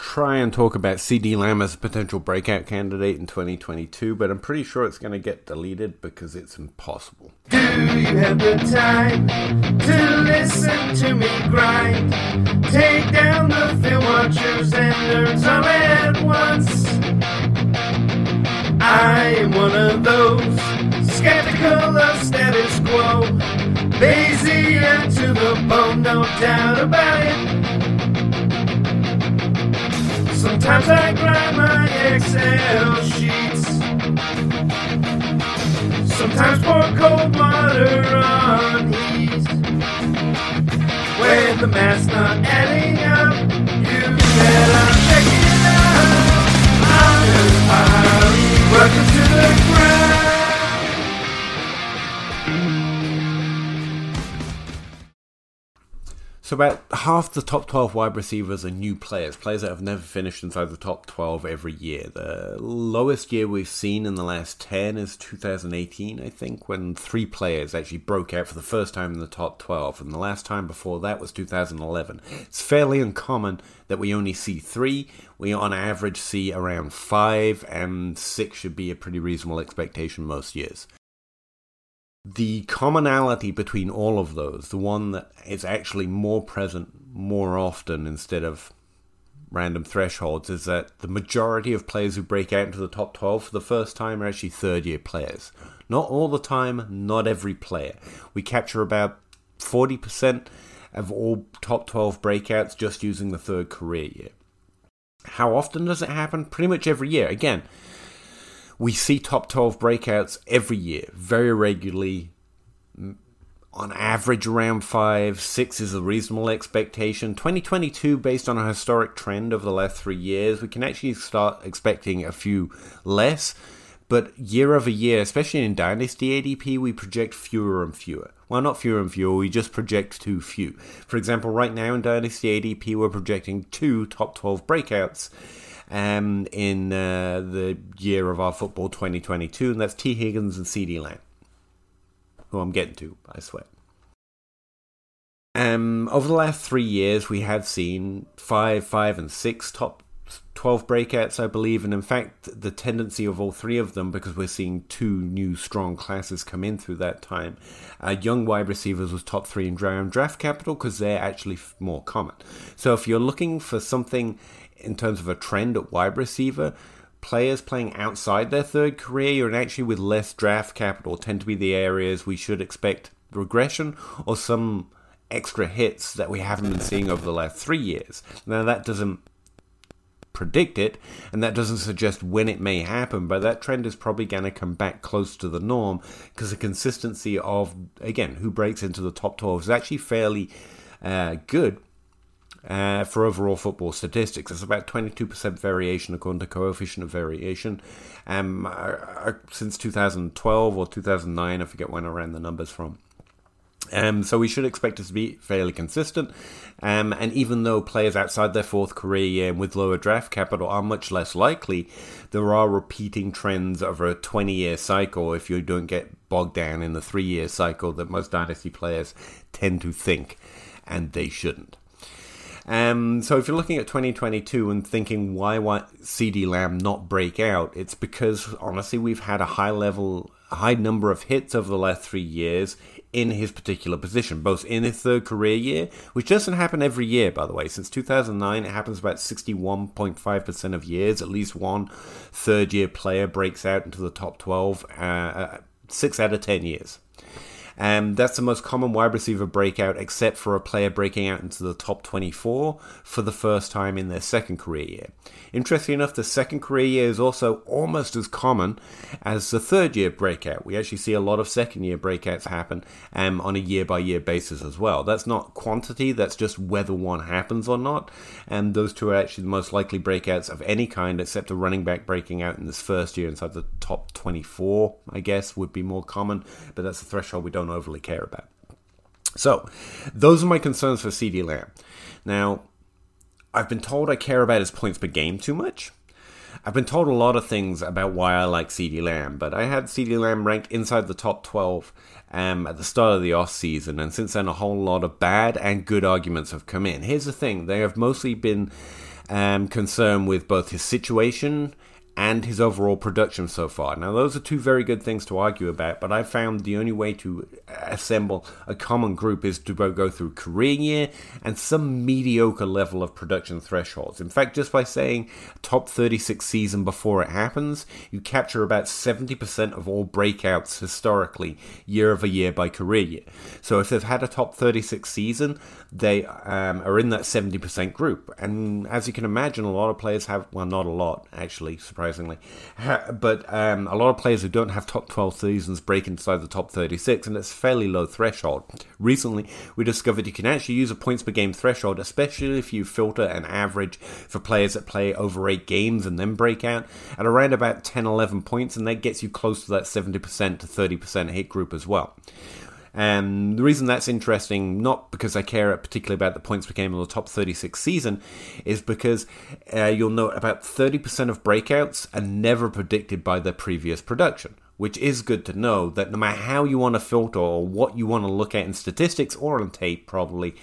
try and talk about CeeDee Lamb as a potential breakout candidate in 2022, but I'm pretty sure it's going to get deleted because it's impossible. Do you have the time to listen to me grind? Take down the film watchers and nerds all at once. I am one of those skeptical of status quo. Lazy and to the bone, no doubt about it. Sometimes I grind my Excel sheets. Sometimes pour cold water on heat. When the math's not adding So about half the top 12 wide receivers are new players, players that have never finished inside the top 12 every year. The lowest year we've seen in the last 10 is 2018, I think, when three players actually broke out for the first time in the top 12, and the last time before that was 2011. It's fairly uncommon that we only see three. We on average see around five, and six should be a pretty reasonable expectation most years the commonality between all of those, the one that is actually more present more often instead of random thresholds, is that the majority of players who break out into the top 12 for the first time are actually third year players. Not all the time, not every player. We capture about 40% of all top 12 breakouts just using the third career year. How often does it happen? Pretty much every year. Again, we see top 12 breakouts every year, very regularly. On average, around five, six is a reasonable expectation. 2022, based on a historic trend over the last three years, we can actually start expecting a few less. But year over year, especially in Dynasty ADP, we project fewer and fewer. Well, not fewer and fewer, we just project too few. For example, right now in Dynasty ADP, we're projecting two top 12 breakouts um, in uh, the year of our football 2022, and that's Tee Higgins and CeeDee Lamb, who I'm getting to, I swear. Um, over the last three years, we have seen five, five, and six top 12 breakouts, I believe, and in fact, the tendency of all three of them, because we're seeing two new strong classes come in through that time, uh, young wide receivers was top three in draft capital because they're actually more common. So if you're looking for something in terms of a trend at wide receiver, players playing outside their third career and actually with less draft capital tend to be the areas we should expect regression or some extra hits that we haven't been seeing over the last three years. Now, that doesn't predict it, and that doesn't suggest when it may happen, but that trend is probably going to come back close to the norm because the consistency of, again, who breaks into the top 12 is actually fairly uh, good uh, for overall football statistics. It's about 22% variation according to coefficient of variation. Um, uh, uh since 2012 or 2009, I forget when I ran the numbers from. Um, so we should expect it to be fairly consistent. Um, and even though players outside their fourth career year with lower draft capital are much less likely, there are repeating trends over a 20 year cycle if you don't get bogged down in the three year cycle that most dynasty players tend to think, and they shouldn't. Um, so if you're looking at 2022 and thinking why why CeeDee Lamb not break out, it's because honestly we've had a high level, a high number of hits over the last three years in his particular position, both in his third career year, which doesn't happen every year, by the way. Since 2009, it happens about 61.5% of years. At least one third year player breaks out into the top 12, uh, uh, six out of 10 years. Um, that's the most common wide receiver breakout, except for a player breaking out into the top 24 for the first time in their second career year. Interesting enough, the second career year is also almost as common as the third year breakout. We actually see a lot of second year breakouts happen um, on a year by year basis as well. That's not quantity, that's just whether one happens or not. And those two are actually the most likely breakouts of any kind, except a running back breaking out in this first year inside the top 24, I guess, would be more common, but that's a threshold we don't overly care about. So, those are my concerns for CeeDee Lamb. Now, I've been told I care about his points per game too much. I've been told a lot of things about why I like CeeDee Lamb, but I had CeeDee Lamb ranked inside the top 12 um, at the start of the off season, and since then a whole lot of bad and good arguments have come in. Here's the thing: they have mostly been um, concerned with both his situation and his overall production so far. Now, those are two very good things to argue about, but I found the only way to assemble a common group is to go through career year and some mediocre level of production thresholds. In fact, just by saying top 36 season before it happens, you capture about 70% of all breakouts historically, year over year by career year. So if they've had a top 36 season, they um, are in that 70% group. And as you can imagine, a lot of players have, well, not a lot, actually, surprisingly surprisingly. But um, a lot of players who don't have top 12 seasons break inside the top 36, and it's fairly low threshold. Recently, we discovered you can actually use a points per game threshold, especially if you filter an average for players that play over eight games and then break out at around about 10 11 points, and that gets you close to that 70% to 30% hit group as well. And the reason that's interesting, not because I care particularly about the points per game in the top 36 season, is because uh, you'll note about 30% of breakouts are never predicted by their previous production which is good to know that no matter how you want to filter or what you want to look at in statistics or on tape, probably,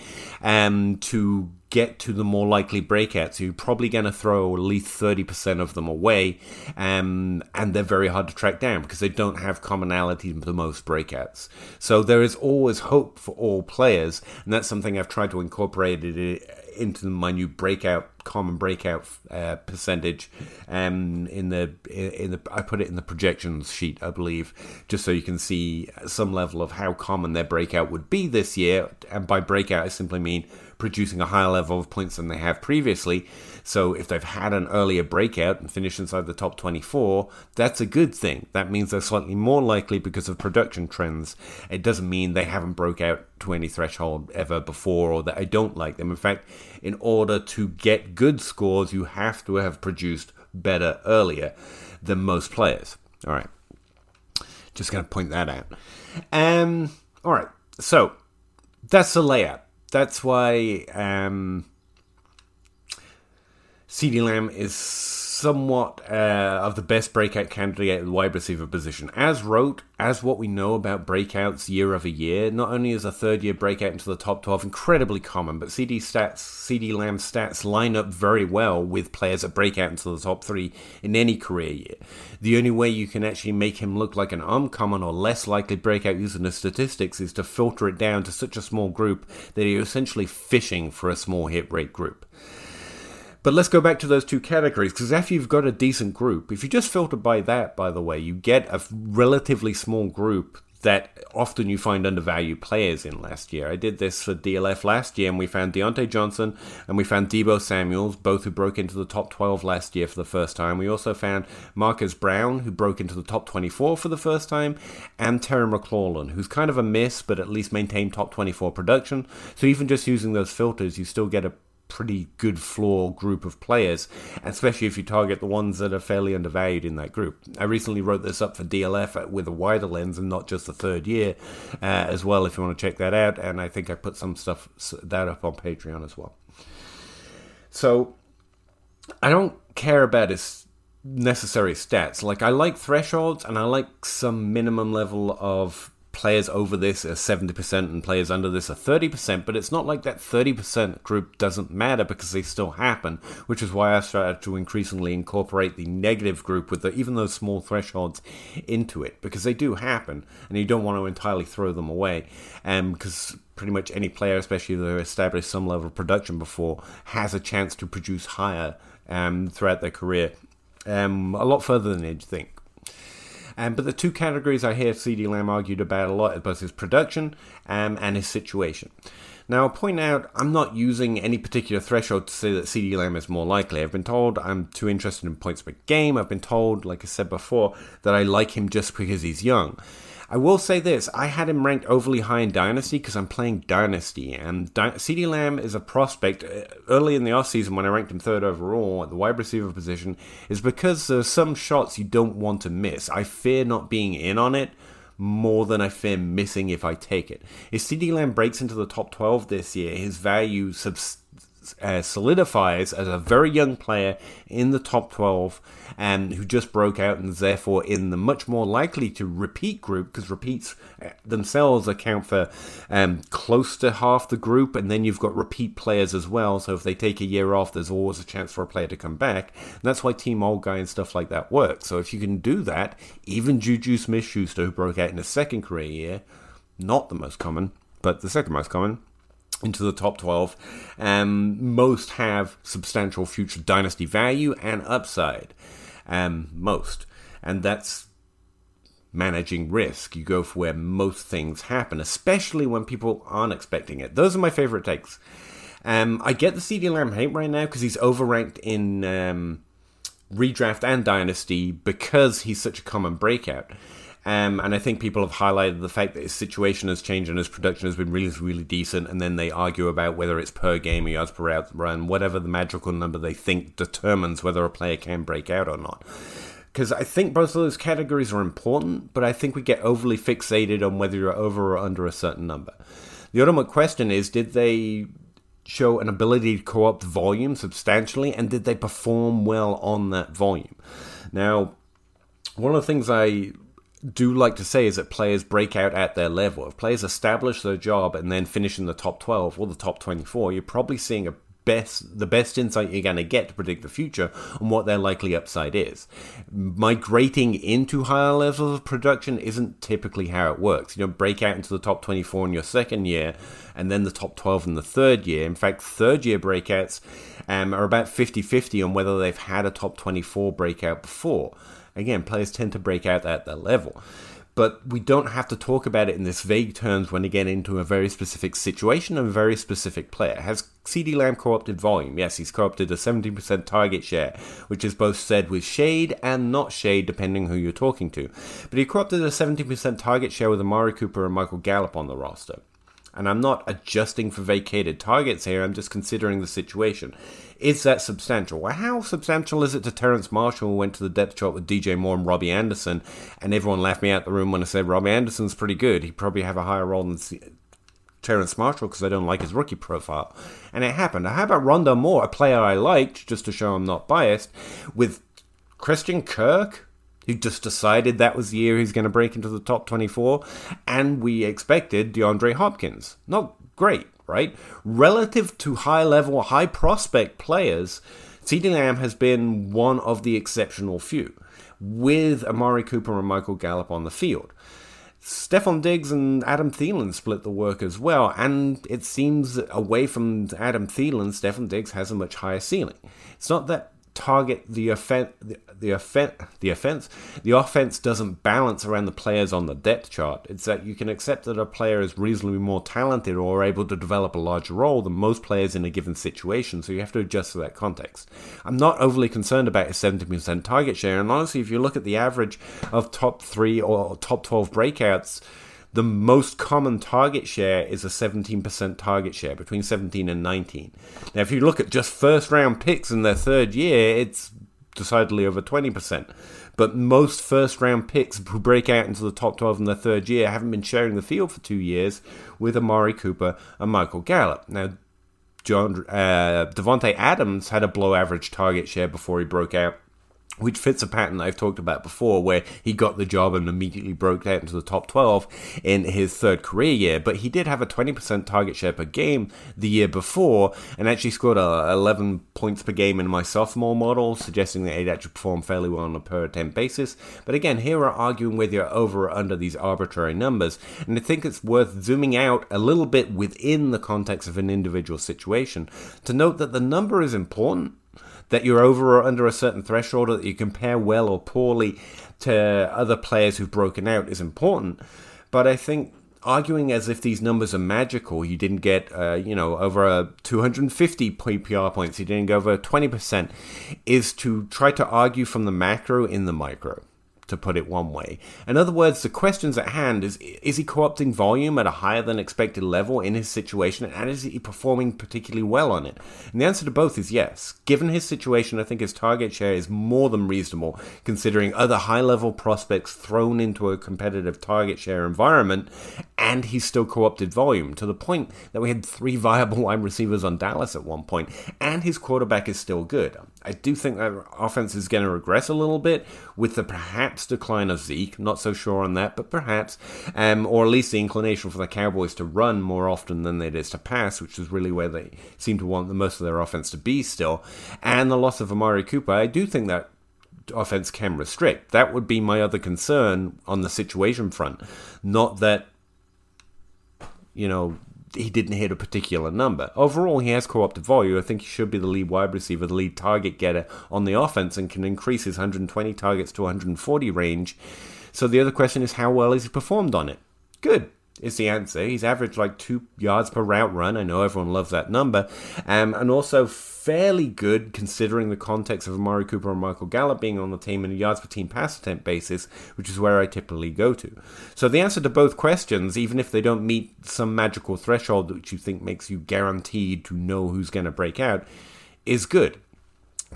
um, to get to the more likely breakouts, you're probably going to throw at least 30% of them away, um, and they're very hard to track down because they don't have commonality to most breakouts. So there is always hope for all players, and that's something I've tried to incorporate into my new breakout common breakout uh, percentage um, in the in the I put it in the projections sheet I believe just so you can see some level of how common their breakout would be this year and by breakout I simply mean producing a higher level of points than they have previously. So if they've had an earlier breakout and finished inside the top 24, that's a good thing. That means they're slightly more likely because of production trends. It doesn't mean they haven't broke out to any threshold ever before or that I don't like them. In fact, in order to get good scores, you have to have produced better earlier than most players. All right. Just going to point that out. Um, all right. So that's the layout that's why um, CeeDee Lamb is somewhat uh, of the best breakout candidate at the wide receiver position. As wrote, as what we know about breakouts year over year, not only is a third year breakout into the top 12 incredibly common, but CeeDee stats, CeeDee Lamb's stats line up very well with players that break out into the top three in any career year. The only way you can actually make him look like an uncommon or less likely breakout using the statistics is to filter it down to such a small group that you're essentially fishing for a small hit rate group. But let's go back to those two categories because after you've got a decent group, if you just filter by that, by the way, you get a relatively small group that often you find undervalued players in last year. I did this for DLF last year, and we found Diontae Johnson and we found Deebo Samuels, both who broke into the top 12 last year for the first time. We also found Marquise Brown, who broke into the top 24 for the first time, and Terry McLaurin, who's kind of a miss, but at least maintained top 24 production. So even just using those filters, you still get a pretty good floor group of players, especially if you target the ones that are fairly undervalued in that group. I recently wrote this up for DLF with a wider lens and not just the third year uh, as well, if you want to check that out. And I think I put some stuff that up on Patreon as well. So I don't care about his necessary stats. Like I like thresholds and I like some minimum level of players over this are 70% and players under this are 30%, but it's not like that 30% group doesn't matter because they still happen, which is why I started to increasingly incorporate the negative group with the, even those small thresholds into it, because they do happen, and you don't want to entirely throw them away, um, because pretty much any player, especially if they've established some level of production before, has a chance to produce higher um, throughout their career, um, a lot further than you'd think. Um, but the two categories I hear CeeDee Lamb argued about a lot are both his production um, and his situation. Now, I'll point out I'm not using any particular threshold to say that CeeDee Lamb is more likely. I've been told I'm too interested in points per game. I've been told, like I said before, that I like him just because he's young. I will say this I had him ranked overly high in Dynasty because I'm playing Dynasty, and CeeDee Lamb is a prospect. Uh, early in the offseason, when I ranked him third overall at the wide receiver position, is because there's some shots you don't want to miss. I fear not being in on it more than I fear missing if I take it. If CeeDee Lamb breaks into the top 12 this year, his value subs- uh, solidifies as a very young player in the top 12 and who just broke out and is therefore in the much more likely to repeat group because repeats uh, themselves account for um, close to half the group. And then you've got repeat players as well. So if they take a year off there's always a chance for a player to come back. And that's why team old guy and stuff like that works so if you can do that even Juju Smith-Schuster who broke out in his second career year not the most common but the second most common into the top 12. Um, most have substantial future dynasty value and upside. Um, most. And that's managing risk. You go for where most things happen, especially when people aren't expecting it. Those are my favorite takes. Um, I get the CeeDee Lamb hate right now because he's overranked in um, redraft and dynasty because he's such a common breakout. Um, and I think people have highlighted the fact that his situation has changed and his production has been really, really decent. And then they argue about whether it's per game or yards per out run, whatever the magical number they think determines whether a player can break out or not. Because I think both of those categories are important, but I think we get overly fixated on whether you're over or under a certain number. The ultimate question is did they show an ability to co opt volume substantially, and did they perform well on that volume? Now, one of the things I do like to say is that players break out at their level. If players establish their job and then finish in the top 12 or the top 24, you're probably seeing a best the best insight you're going to get to predict the future and what their likely upside is. Migrating into higher levels of production isn't typically how it works. You don't break out into the top 24 in your second year and then the top 12 in the third year. In fact, third year breakouts um, are about 50 50 on whether they've had a top 24 breakout before. Again, players tend to break out at that level. But we don't have to talk about it in this vague terms when you get into a very specific situation and a very specific player. Has CeeDee Lamb co opted volume? Yes, he's co opted a 17% target share, which is both said with shade and not shade, depending who you're talking to. But he co opted a 17% target share with Amari Cooper and Michael Gallup on the roster. And I'm not adjusting for vacated targets here, I'm just considering the situation. Is that substantial? Well, how substantial is it to Terrace Marshall, who went to the depth chart with DJ Moore and Robbie Anderson, and everyone laughed me out the room when I said Robbie Anderson's pretty good. He'd probably have a higher role than Terrace Marshall because I don't like his rookie profile. And it happened. How about Rondale Moore, a player I liked, just to show I'm not biased, with Christian Kirk, who just decided that was the year he's going to break into the top 24, and we expected DeAndre Hopkins. Not great right? Relative to high level, high prospect players, CeeDee Lamb has been one of the exceptional few, with Amari Cooper and Michael Gallup on the field. Stefon Diggs and Adam Thielen split the work as well, and it seems away from Adam Thielen, Stefon Diggs has a much higher ceiling. It's not that target the offense the, the offense the offense. The offense doesn't balance around the players on the depth chart. It's that you can accept that a player is reasonably more talented or able to develop a larger role than most players in a given situation so you have to adjust for that context. I'm not overly concerned about his 70% target share and honestly if you look at the average of top 3 or top 12 breakouts the most common target share is a 17% target share between 17 and 19. Now, if you look at just first round picks in their third year, it's decidedly over 20%. But most first round picks who break out into the top 12 in their third year haven't been sharing the field for two years with Amari Cooper and Michael Gallup. Now, John uh, Davante Adams had a below average target share before he broke out which fits a pattern I've talked about before, where he got the job and immediately broke out into the top 12 in his third career year. But he did have a 20% target share per game the year before and actually scored a 11 points per game in my sophomore model, suggesting that he'd actually performed fairly well on a per attempt basis. But again, here we're arguing whether you're over or under these arbitrary numbers, and I think it's worth zooming out a little bit within the context of an individual situation to note that the number is important That you're over or under a certain threshold, or that you compare well or poorly to other players who've broken out is important. But I think arguing as if these numbers are magical, you didn't get, uh, you know, over a 250 PPR points, you didn't go over 20%, is to try to argue from the macro in the micro to put it one way. In other words, the questions at hand is is he co-opting volume at a higher than expected level in his situation and is he performing particularly well on it? And the answer to both is yes. Given his situation, I think his target share is more than reasonable considering other high-level prospects thrown into a competitive target share environment and he's still co-opted volume to the point that we had three viable wide receivers on Dallas at one point and his quarterback is still good. I do think that offense is going to regress a little bit with the perhaps decline of Zeke. Not so sure on that, but perhaps, um, or at least the inclination for the Cowboys to run more often than it is to pass, which is really where they seem to want the most of their offense to be still. And the loss of Amari Cooper, I do think that offense can restrict. That would be my other concern on the situation front. Not that you know he didn't hit a particular number. Overall, he has co-opted volume. I think he should be the lead wide receiver, the lead target getter on the offense, and can increase his 120 targets to 140 range. So the other question is, how well has he performed on it? Good is the answer. He's averaged like two yards per route run. I know everyone loves that number. Um, and also fairly good considering the context of Amari Cooper and Michael Gallup being on the team in a yards per team pass attempt basis, which is where I typically go to. So the answer to both questions, even if they don't meet some magical threshold which you think makes you guaranteed to know who's going to break out, is good.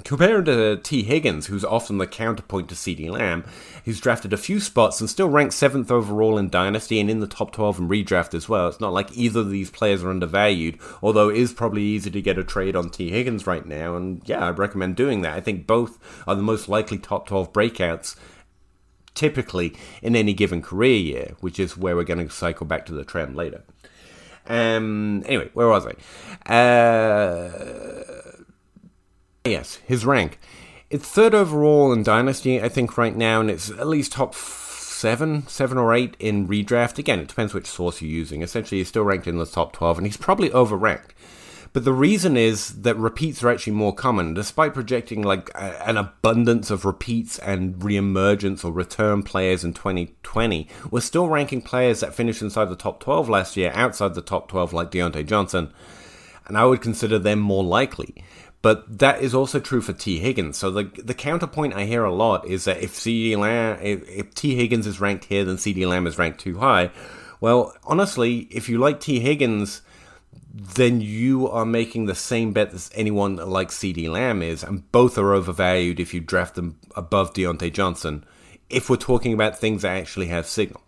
Compared to Tee Higgins, who's often the counterpoint to CeeDee Lamb, who's drafted a few spots and still ranked 7th overall in Dynasty and in the top 12 in redraft as well. It's not like either of these players are undervalued, although it is probably easy to get a trade on Tee Higgins right now, and yeah, I'd recommend doing that. I think both are the most likely top 12 breakouts typically in any given career year, which is where we're going to cycle back to the trend later. Um, anyway, where was I? Uh, Yes, his rank. It's third overall in Dynasty, I think, right now, and it's at least top seven, seven or eight in redraft. Again, it depends which source you're using. Essentially, he's still ranked in the top 12, and he's probably overranked. But the reason is that repeats are actually more common. Despite projecting like a, an abundance of repeats and reemergence or return players in 2020, we're still ranking players that finished inside the top 12 last year outside the top 12, like Diontae Johnson. And I would consider them more likely. But that is also true for Tee Higgins. So the the counterpoint I hear a lot is that if CeeDee Lamb, if, if Tee Higgins is ranked here, then CeeDee Lamb is ranked too high. Well, honestly, if you like Tee Higgins, then you are making the same bet as anyone like CeeDee Lamb is, and both are overvalued if you draft them above Diontae Johnson. If we're talking about things that actually have signal.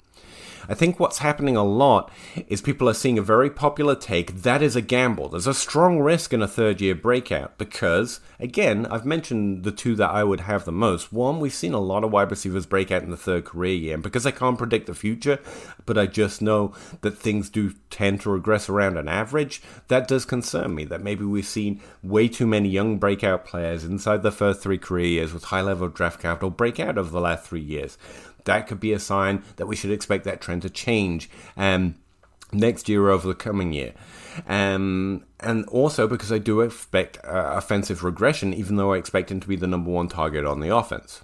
I think what's happening a lot is people are seeing a very popular take that is a gamble. There's a strong risk in a third year breakout because, again, I've mentioned the two that I would have the most. One, we've seen a lot of wide receivers break out in the third career year, and because I can't predict the future, but I just know that things do tend to regress around an average, that does concern me. That maybe we've seen way too many young breakout players inside the first three career years with high level draft capital break out over the last three years that could be a sign that we should expect that trend to change um, next year or over the coming year. Um, and also because I do expect uh, offensive regression, even though I expect him to be the number one target on the offense.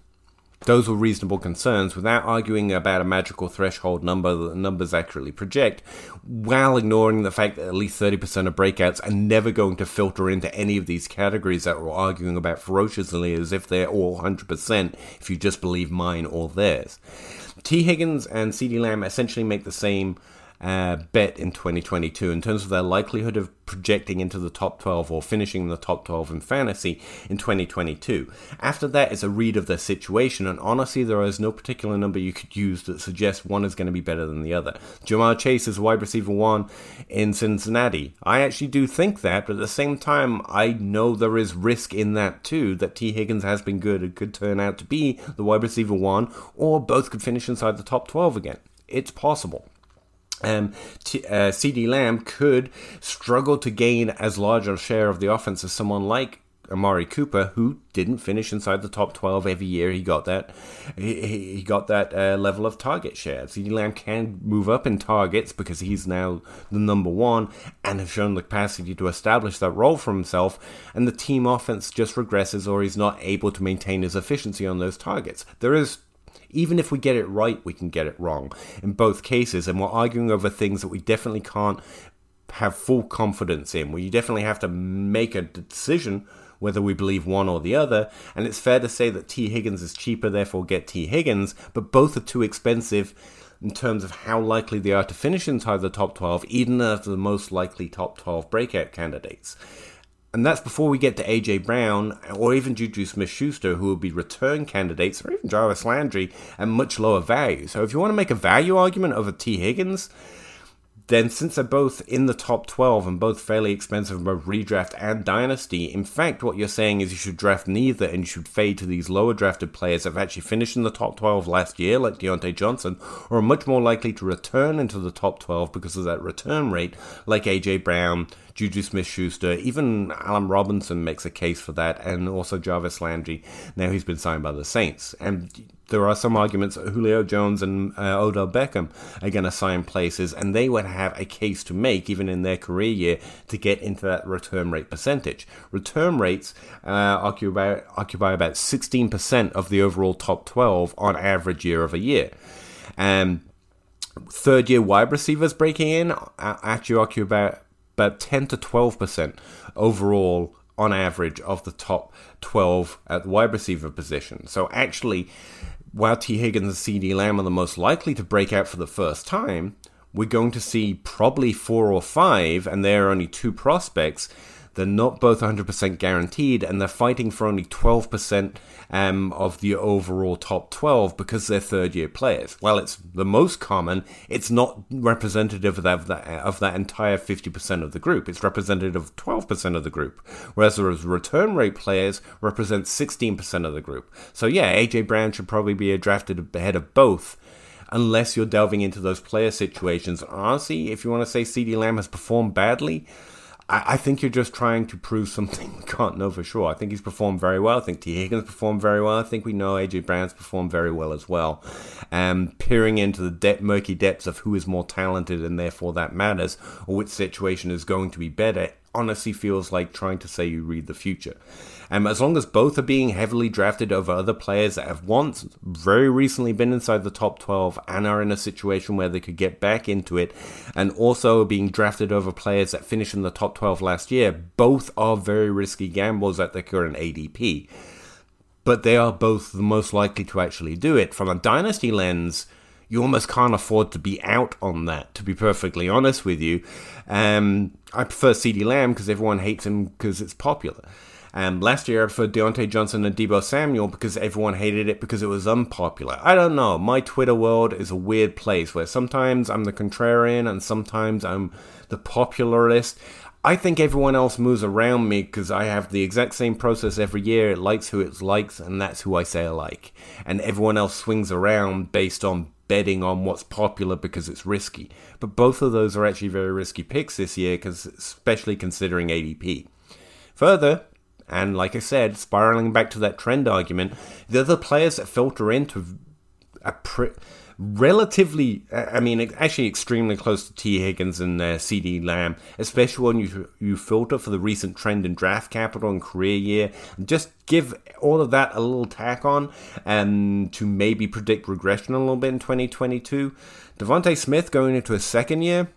Those were reasonable concerns without arguing about a magical threshold number that the numbers accurately project, while ignoring the fact that at least 30% of breakouts are never going to filter into any of these categories that we're arguing about ferociously as if they're all 100% if you just believe mine or theirs. Tee Higgins and CeeDee Lamb essentially make the same uh, bet in 2022 in terms of their likelihood of projecting into the top 12 or finishing in the top 12 in fantasy in 2022. After that is a read of their situation, and honestly, there is no particular number you could use that suggests one is going to be better than the other. Ja'Marr Chase is wide receiver one in Cincinnati. I actually do think that, but at the same time, I know there is risk in that too, that Tee Higgins has been good and could turn out to be the wide receiver one, or both could finish inside the top 12 again. It's possible um, t- uh, CeeDee Lamb could struggle to gain as large a share of the offense as someone like Amari Cooper, who didn't finish inside the top 12 every year. He got that he, he got that uh, level of target share. CeeDee Lamb can move up in targets because he's now the number one and has shown the capacity to establish that role for himself. And the team offense just regresses, or he's not able to maintain his efficiency on those targets. There is even if we get it right, we can get it wrong in both cases, and we're arguing over things that we definitely can't have full confidence in. Where you definitely have to make a decision whether we believe one or the other. And it's fair to say that Tee Higgins is cheaper, therefore get Tee Higgins, but both are too expensive in terms of how likely they are to finish inside the top 12, even as the most likely top 12 breakout candidates. And that's before we get to AJ Brown or even Juju Smith Schuster, who will be return candidates, or even Jarvis Landry at much lower value. So if you want to make a value argument over Tee Higgins, then since they're both in the top 12 and both fairly expensive in both redraft and dynasty, in fact, what you're saying is you should draft neither and you should fade to these lower drafted players that have actually finished in the top 12 last year, like Diontae Johnson, or are much more likely to return into the top 12 because of that return rate, like AJ Brown, Juju Smith Schuster, even Allen Robinson makes a case for that, and also Jarvis Landry. Now he's been signed by the Saints. And there are some arguments that Julio Jones and uh, Odell Beckham are going to sign places, and they would have a case to make, even in their career year, to get into that return rate percentage. Return rates uh, occupy, occupy about 16% of the overall top 12 on average year of a year. And third year wide receivers breaking in actually occupy about 10 to 12% overall on average of the top 12 at the wide receiver position. So actually, while Tee Higgins and CeeDee Lamb are the most likely to break out for the first time, we're going to see probably four or five, and there are only two prospects they're not both 100% guaranteed, and they're fighting for only 12% um, of the overall top 12 because they're third year players. While it's the most common, it's not representative of that, of that entire 50% of the group. It's representative of 12% of the group. Whereas the return rate players represent 16% of the group. So, yeah, AJ Brown should probably be drafted ahead of both unless you're delving into those player situations. Honestly, if you want to say CeeDee Lamb has performed badly, I, I think you're just trying to prove something we can't know for sure. I think he's performed very well. I think Tee Higgins performed very well. I think we know AJ Brown's performed very well as well. Um, peering into the de- murky depths of who is more talented and therefore that matters, or which situation is going to be better, honestly feels like trying to say you read the future. Um, as long as both are being heavily drafted over other players that have once very recently been inside the top 12 and are in a situation where they could get back into it, and also being drafted over players that finished in the top 12 last year, both are very risky gambles at the current ADP. But they are both the most likely to actually do it. From a dynasty lens, you almost can't afford to be out on that, to be perfectly honest with you. Um, I prefer CeeDee Lamb because everyone hates him because it's popular. Um, last year I preferred Diontae Johnson and Deebo Samuel because everyone hated it because it was unpopular. I don't know. My Twitter world is a weird place where sometimes I'm the contrarian and sometimes I'm the popularist. I think everyone else moves around me because I have the exact same process every year. It likes who it likes, and that's who I say I like. And everyone else swings around based on betting on what's popular because it's risky. But both of those are actually very risky picks this year, because especially considering ADP. Further, and like I said, spiraling back to that trend argument, they're the other players that filter into a pre- relatively, I mean, actually extremely close to Tee Higgins and uh, CeeDee Lamb, especially when you you filter for the recent trend in draft capital and career year. Just give all of that a little tack on, and to maybe predict regression a little bit in 2022. DeVonta Smith going into a second year.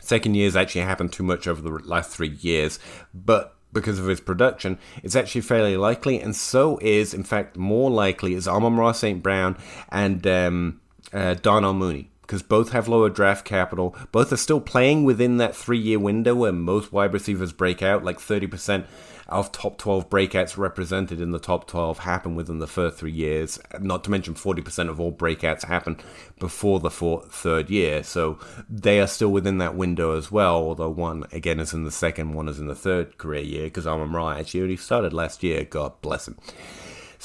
Second years actually happened too much over the last three years, but because of his production, it's actually fairly likely, and so is, in fact, more likely is Amon-Ra St. Brown and um, uh, Darnell Mooney. Because both have lower draft capital. Both are still playing within that three year window where most wide receivers break out, like 30% of top 12 breakouts represented in the top 12 happen within the first three years. Not to mention 40% of all breakouts happen before the fourth, third year. So they are still within that window as well, although one, again, is in the second, one is in the third career year, because Amon Ra actually already started last year. God bless him.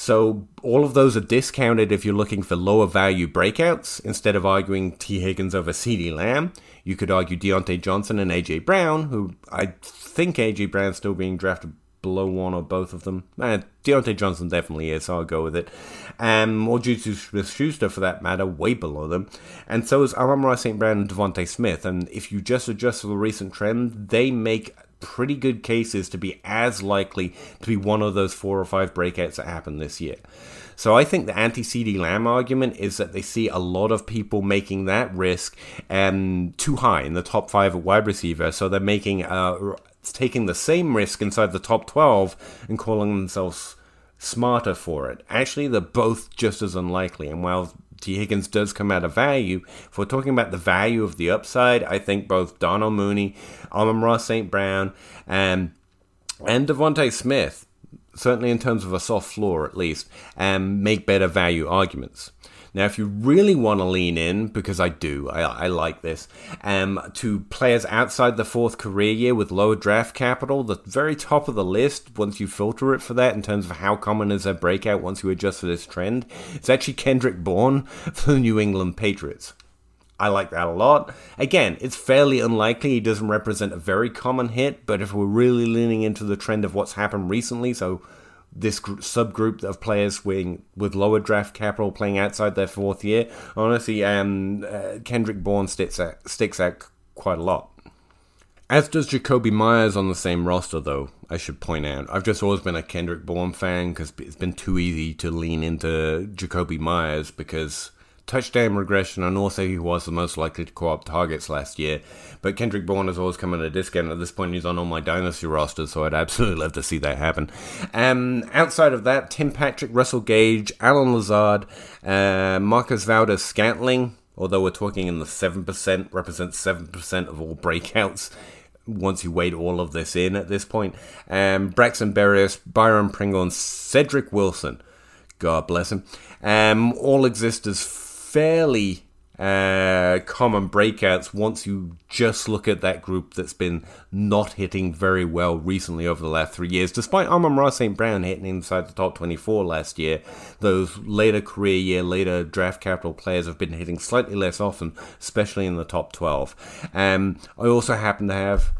So all of those are discounted if you're looking for lower value breakouts. Instead of arguing Tee Higgins over CeeDee Lamb, you could argue Diontae Johnson and AJ Brown, who I think AJ Brown's still being drafted below one or both of them. Uh, Diontae Johnson definitely is, so I'll go with it. Um, or Juju Smith Schuster, for that matter, way below them. And so is Amon-Ra St. Brown and DeVonta Smith. And if you just adjust for the recent trend, they make pretty good cases to be as likely to be one of those four or five breakouts that happen this year. So I think the anti CeeDee Lamb argument is that they see a lot of people making that risk um, too high in the top five at wide receiver. So they're making uh, taking the same risk inside the top 12 and calling themselves smarter for it. Actually, they're both just as unlikely. And while Tee Higgins does come out of value, if we're talking about the value of the upside, I think both Darnell Mooney, Amon-Ra St. Brown, um, and, and DeVonta Smith certainly in terms of a soft floor at least, and make better value arguments. Now, if you really want to lean in, because I do, I, I like this, um, to players outside the fourth career year with lower draft capital, the very top of the list, once you filter it for that in terms of how common is a breakout once you adjust for this trend, it's actually Kendrick Bourne for the New England Patriots. I like that a lot. Again, it's fairly unlikely he doesn't represent a very common hit, but if we're really leaning into the trend of what's happened recently, so this group, subgroup of players with, with lower draft capital playing outside their fourth year, honestly, um, uh, Kendrick Bourne sticks out, sticks out quite a lot. As does Jakobi Meyers on the same roster, though, I should point out. I've just always been a Kendrick Bourne fan because it's been too easy to lean into Jakobi Meyers because touchdown regression, and also he was the most likely to co-op targets last year. But Kendrick Bourne has always come at a discount. At this point, he's on all my dynasty rosters, so I'd absolutely love to see that happen. Um, outside of that, Tim Patrick, Russell Gage, Allen Lazard, uh, Marquez Valdes Scantling, although we're talking in the 7%, represents 7% of all breakouts once you weigh all of this in at this point. Um, Braxton Berrios, Byron Pringle, and Cedric Wilson. God bless him. Um, all exist as fairly uh, common breakouts once you just look at that group that's been not hitting very well recently over the last three years. Despite Amon-Ra St. Brown hitting inside the top 24 last year, those later career year, later draft capital players have been hitting slightly less often, especially in the top 12. Um, I also happen to have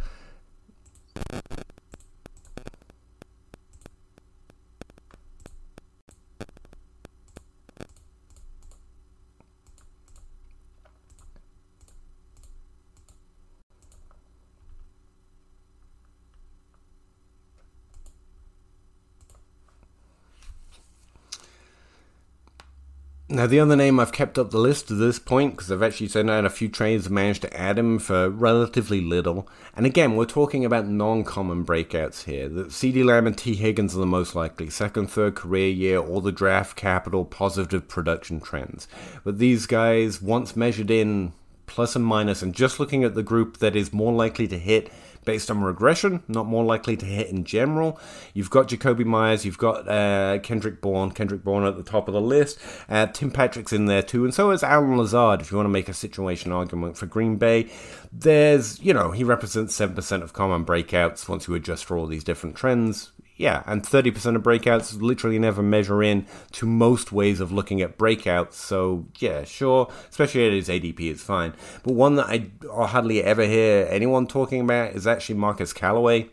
Now, the other name I've kept up the list to this point because I've actually sent out a few trades and managed to add him for relatively little. And again, we're talking about non common breakouts here. CeeDee Lamb and Tee Higgins are the most likely. Second, third career year, all the draft capital, positive production trends. But these guys, once measured in plus and minus, and just looking at the group that is more likely to hit based on regression, not more likely to hit in general. You've got Jakobi Meyers, you've got uh, Kendrick Bourne, Kendrick Bourne at the top of the list. Uh, Tim Patrick's in there too, and so is Allen Lazard. If you want to make a situation argument for Green Bay, there's you know he represents seven percent of common breakouts once you adjust for all these different trends yeah, and 30% of breakouts literally never measure in to most ways of looking at breakouts. So, yeah, sure, especially at his ADP, it's fine. But one that I hardly ever hear anyone talking about is actually Marquez Callaway.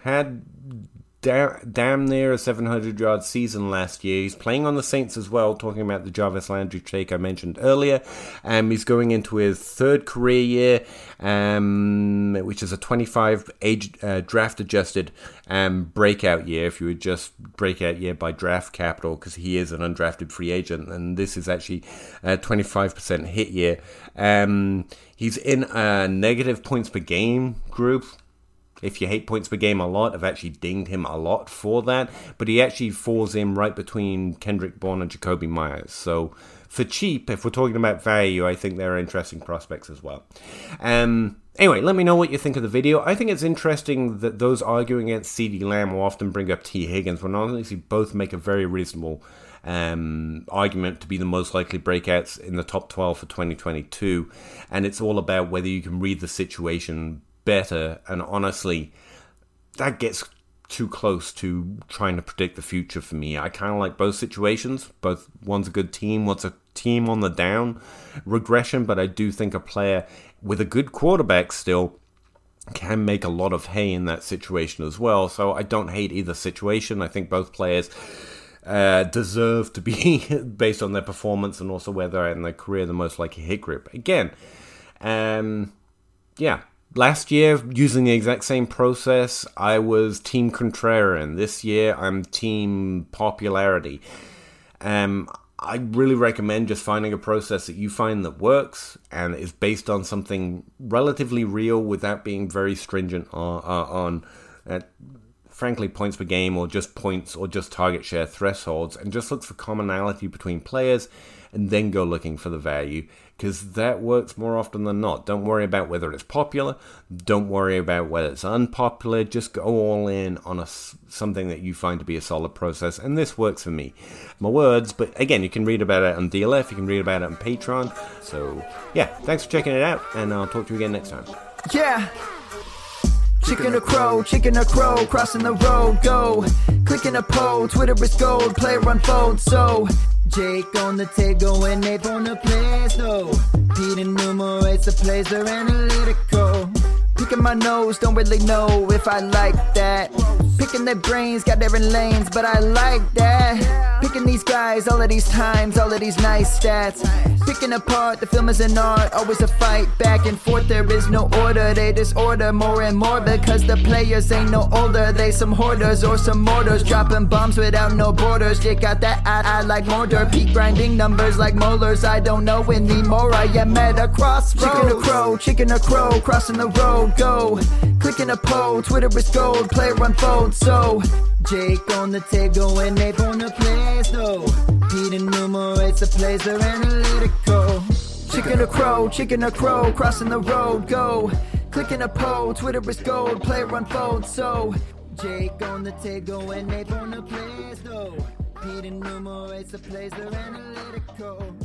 Had damn near a 700 yard season last year. He's playing on the Saints as well, talking about the Jarvis Landry take I mentioned earlier. Um, he's going into his third career year, um, which is a 25 age uh, draft adjusted um, breakout year, if you would just breakout year by draft capital, because he is an undrafted free agent, and this is actually a 25% hit year. Um, he's in a negative points per game group if you hate points per game a lot, I've actually dinged him a lot for that. But he actually falls in right between Kendrick Bourne and Jakobi Meyers. So for cheap, if we're talking about value, I think there are interesting prospects as well. Um, anyway, let me know what you think of the video. I think it's interesting that those arguing against CeeDee Lamb will often bring up Tee Higgins, when honestly both make a very reasonable um, argument to be the most likely breakouts in the top 12 for 2022. And it's all about whether you can read the situation better. And honestly, that gets too close to trying to predict the future for me. I kind of like both situations. Both one's a good team, one's a team on the down regression, but I do think a player with a good quarterback still can make a lot of hay in that situation as well. So I don't hate either situation. I think both players uh, deserve to be, based on their performance and also where they're in their career, the most likely hit group. Again, um, yeah. Last year, using the exact same process, I was Team Contrarian. This year, I'm Team Popularity. Um, I really recommend just finding a process that you find that works and is based on something relatively real without being very stringent on, uh, on uh, frankly, points per game or just points or just target share thresholds and just look for commonality between players and then go looking for the value because that works more often than not. Don't worry about whether it's popular. Don't worry about whether it's unpopular. Just go all in on a, something that you find to be a solid process. And this works for me. My words, but again, you can read about it on DLF. You can read about it on Patreon. So yeah, thanks for checking it out, and I'll talk to you again next time. Yeah. Chicken or crow, chicken or crow, crossing the road, go. Clicking a pole, Twitter is gold, player unfold, so. Jake on the table and Nate on the place, no. Pete enumerates the plays, they're analytical. Picking my nose, don't really know if I like that. Picking their brains, got different lanes, but I like that. Picking these guys, all of these times, all of these nice stats. Picking apart, the film is an art, always a fight back and forth. There is no order, they disorder more and more because the players ain't no older. They some hoarders or some mortars, dropping bombs without no borders. You got that I, I like mortar, peak grinding numbers like molars. I don't know anymore, I am at a crossroads. Chicken or crow, chicken or crow, crossing the road, go. Clicking a poll, Twitter is gold, player unfold, so. Jake on the table and Nate on the place, no. Pete enumerates the plays, they're analytical. Chicken or crow, chicken or crow, crossing the road, go. Clicking a poll, Twitter is gold, player unfold, so. Jake on the table and Nate on the place, no. Pete enumerates the plays, they're analytical.